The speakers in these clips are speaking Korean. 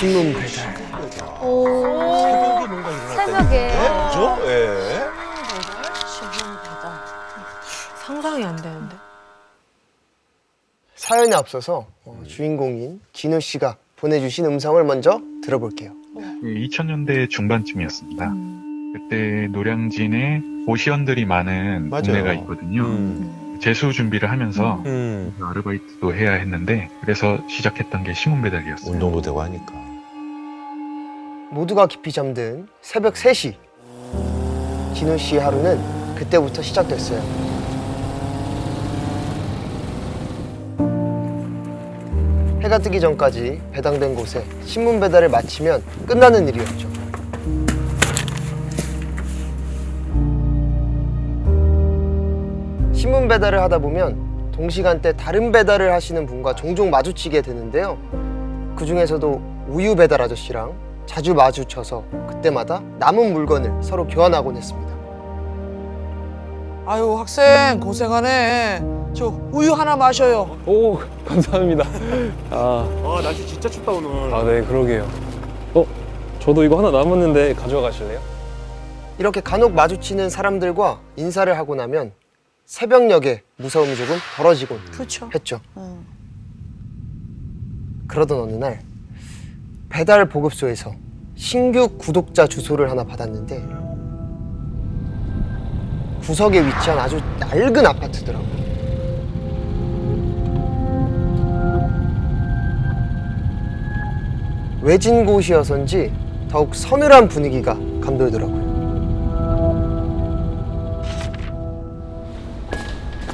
신문 배달. 새벽에 뭔가. 그죠? 예. 상상이 안 되는데. 사연에 앞서서 어, 주인공인 진우 씨가 보내주신 음성을 먼저 들어볼게요. 2000년대 중반쯤이었습니다. 그때 노량진에 고시원들이 많은 맞아요. 동네가 있거든요. 음. 재수 준비를 하면서 음. 아르바이트도 해야 했는데 그래서 시작했던 게 신문 배달이었어요. 운동도 되고 하니까. 모두가 깊이 잠든 새벽 3시. 진우 씨의 하루는 그때부터 시작됐어요. 해가 뜨기 전까지 배당된 곳에 신문 배달을 마치면 끝나는 일이었죠. 신문 배달을 하다 보면 동시간대 다른 배달을 하시는 분과 종종 마주치게 되는데요. 그 중에서도 우유 배달 아저씨랑 자주 마주쳐서 그때마다 남은 물건을 서로 교환하곤 했습니다. 아유 학생 고생하네. 저 우유 하나 마셔요. 오 감사합니다. 아, 아, 날씨 진짜 춥다 오늘. 아, 네 그러게요. 어, 저도 이거 하나 남았는데 가져가 가실래요? 이렇게 간혹 마주치는 사람들과 인사를 하고 나면 새벽녘에 무서움이 조금 덜어지곤 그렇죠. 했죠. 그러던 어느 날 배달 보급소에서 신규 구독자 주소를 하나 받았는데 구석에 위치한 아주 낡은 아파트더라고요. 외진 곳이어서인지 더욱 서늘한 분위기가 감돌더라고요.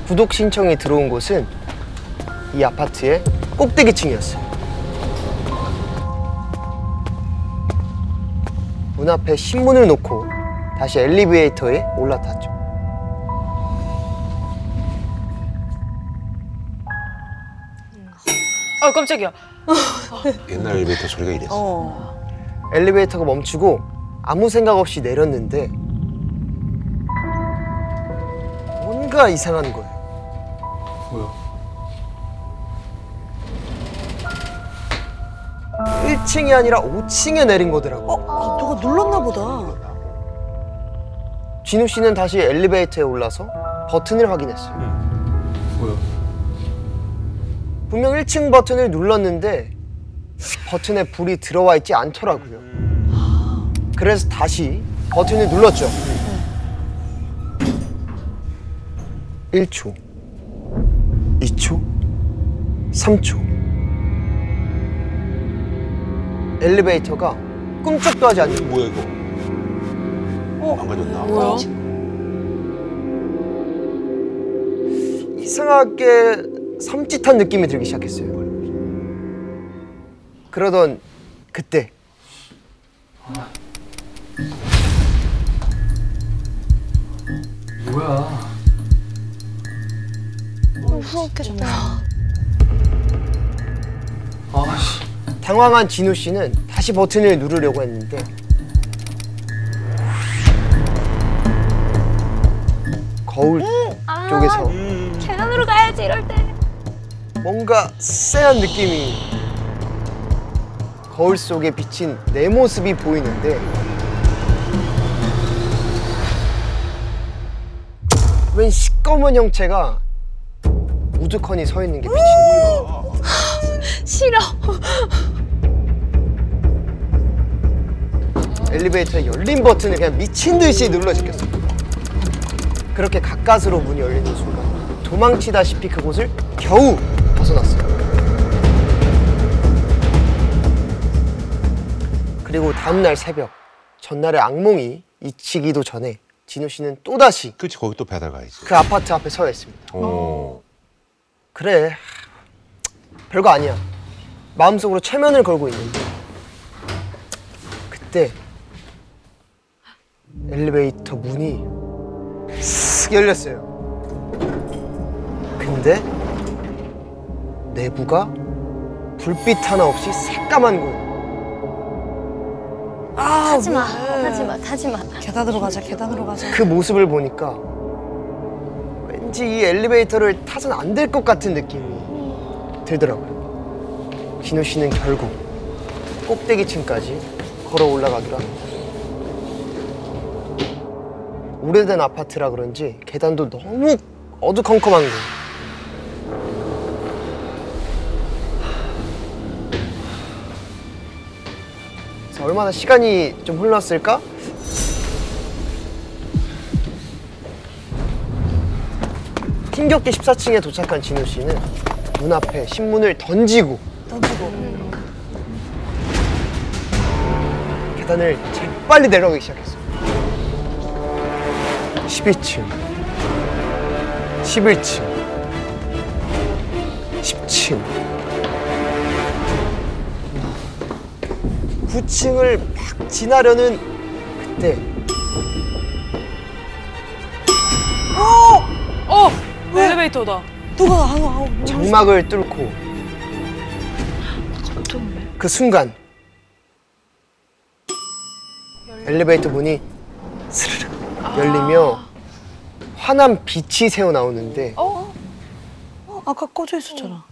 구독 신청이 들어온 곳은 이 아파트의 꼭대기층이었어요. 문 앞에 신문을 놓고 다시 엘리베이터에 올라탔죠. 아 깜짝이야. 옛날 엘리베이터 소리가 이랬어. 어. 엘리베이터가 멈추고 아무 생각 없이 내렸는데 뭔가 이상한 거예요. 뭐요? 1층이 아니라 5층에 내린 거더라고. 요 아, 누가 눌렀나 보다. 진우 씨는 다시 엘리베이터에 올라서 버튼을 확인했어요. 뭐요? 분명 1층 버튼을 눌렀는데 버튼에 불이 들어와 있지 않더라고요. 그래서 다시 버튼을 눌렀죠. 1초, 2초, 3초. 엘리베이터가 꿈쩍도 하지 않는 뭐야 이거? 어? 안 가졌나? 뭐야? 이상하게 섬찟한 느낌이 들기 시작했어요. 그러던 그때 뭐야? 무섭게 좋다. 당황한 진우 씨는 다시 버튼을 누르려고 했는데 거울 아, 쪽에서 계단으로 가야지 이럴 때. 뭔가 쎄한 느낌이 거울 속에 비친 내 모습이 보이는데 웬 시꺼먼 형체가 우두커니 서 있는 게 비치 엘리베이터의 열린 버튼을 그냥 미친 듯이 눌러 제꼈어요. 그렇게 가까스로 문이 열리는 순간 도망치다시피 그곳을 겨우 벗어났어요. 그리고 다음날 새벽 전날의 악몽이 잊히기도 전에 진우 씨는 또다시 그렇지 거기 또 배달 가야지. 그 아파트 앞에 서 있습니다. 어. 그래 별거 아니야 마음속으로 최면을 걸고 있는데 그때 엘리베이터 문이 쓱 열렸어요 근데 내부가 불빛 하나 없이 새까만 거예요 아, 타지 마. 왜? 타지 마. 타지 마. 계단으로 가자. 계단으로 가자. 그 모습을 보니까 왠지 이 엘리베이터를 타선 안 될 것 같은 느낌이 들더라고요. 진우 씨는 결국 꼭대기층까지 걸어 올라가더라. 오래된 아파트라 그런지 계단도 너무 어두컴컴한 거. 그래서 얼마나 시간이 좀 흘렀을까? 힘겹게 14층에 도착한 진우 씨는 문 앞에 신문을 던지고 던지고. 계단을 재빨리 내려가기 시작했어요. 12층, 11층, 10층, 9층을 막 지나려는 그때. 어! 엘리베이터다. 누가? 아우 아우. 장막을 뚫고. 그 순간. 엘리베이터 문이 스르륵 열리며 환한 빛이 새어 나오는데 어, 아까 꺼져 있었잖아.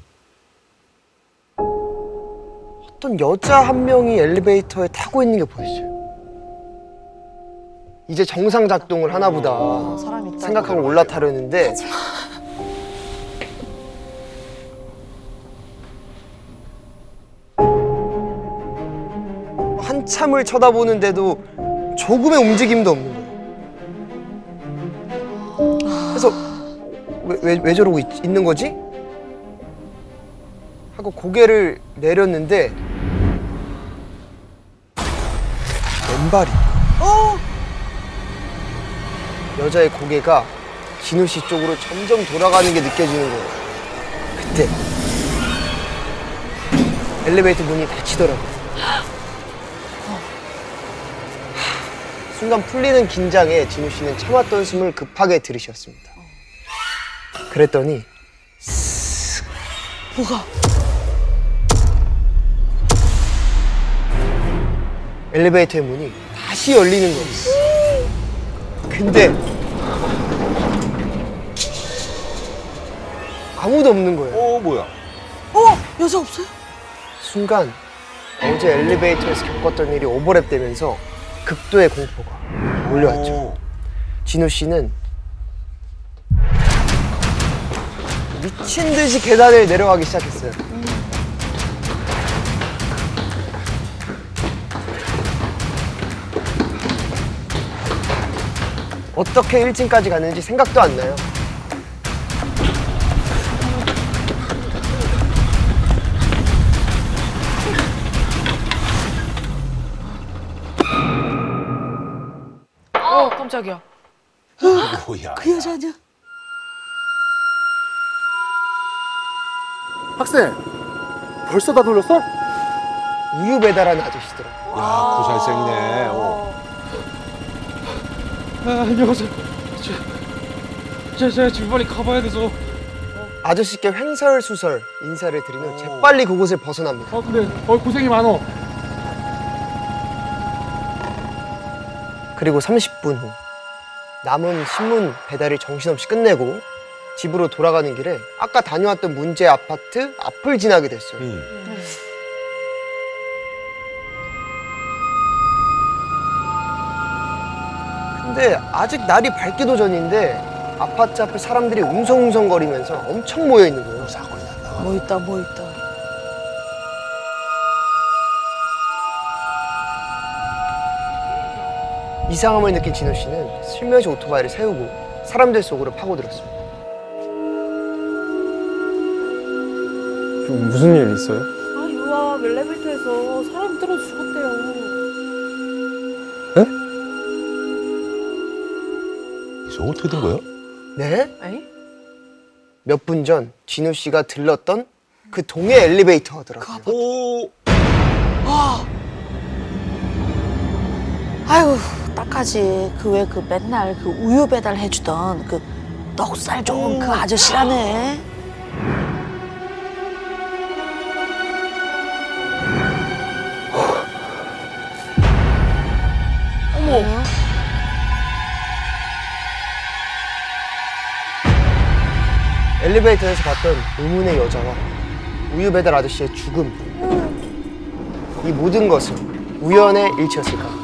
어떤 여자 한 명이 엘리베이터에 타고 있는 게 보였어요. 이제 정상 작동을 하나 보다 있다. 생각하고 올라타려는데 한참을 쳐다보는데도 조금의 움직임도 없는 그래서 왜, 왜, 왜 저러고 있, 있는 거지? 하고 고개를 내렸는데 왼발이 어! 여자의 고개가 진우 씨 쪽으로 점점 돌아가는 게 느껴지는 거예요. 그때 엘리베이터 문이 닫히더라고요. 순간 풀리는 긴장에 진우 씨는 참았던 숨을 급하게 들이쉬었습니다. 그랬더니 뭐가? 엘리베이터의 문이 다시 열리는 거예요. 근데 아무도 없는 거예요. 어 뭐야? 어! 여자 없어요? 순간 어제 엘리베이터에서 겪었던 일이 오버랩되면서 극도의 공포가 몰려왔죠. 어. 진우 씨는 미친 듯이 계단을 내려가기 시작했어요. 어떻게 1층까지 갔는지 생각도 안 나요. 깜짝이야. 뭐야? 그 여자 아니야? 학생 벌써 다 돌렸어? 우유 배달하는 아저씨더라고요. 야 구살생이네. 어. 아, 안녕하세요. 제, 제가 지금 빨리 가봐야 돼서. 아저씨께 횡설수설 인사를 드리며 재빨리 그곳을 벗어납니다. 어 근데 어 고생이 많어 그리고 30분 후 남은 신문 배달을 정신없이 끝내고 집으로 돌아가는 길에 아까 다녀왔던 문제 아파트 앞을 지나게 됐어요. 음. 근데 아직 날이 밝기도 전인데 아파트 앞에 사람들이 웅성웅성거리면서 엄청 모여 있는 거예요. 사건이 났나? 뭐 있다, 뭐 있다. 이상함을 느낀 진호 씨는 슬며시 오토바이를 세우고 사람들 속으로 파고들었습니다. 무슨 일 있어요? 아, 유아 엘리베이터에서 사람 들어 죽었대요. 이거 어떻게 된 거야? 네? 에이? 몇분 전 진호 씨가 들렀던 그 동해 엘리베이터 하더라고요. 오. 아유 딱하지. 그 왜 그 맨날 그 우유 배달 해주던 그 넉살 좋은 그 아저씨라네 엘리베이터에서 봤던 의문의 여자와 우유 배달 아저씨의 죽음. 이 모든 것은 우연의 일치였을까?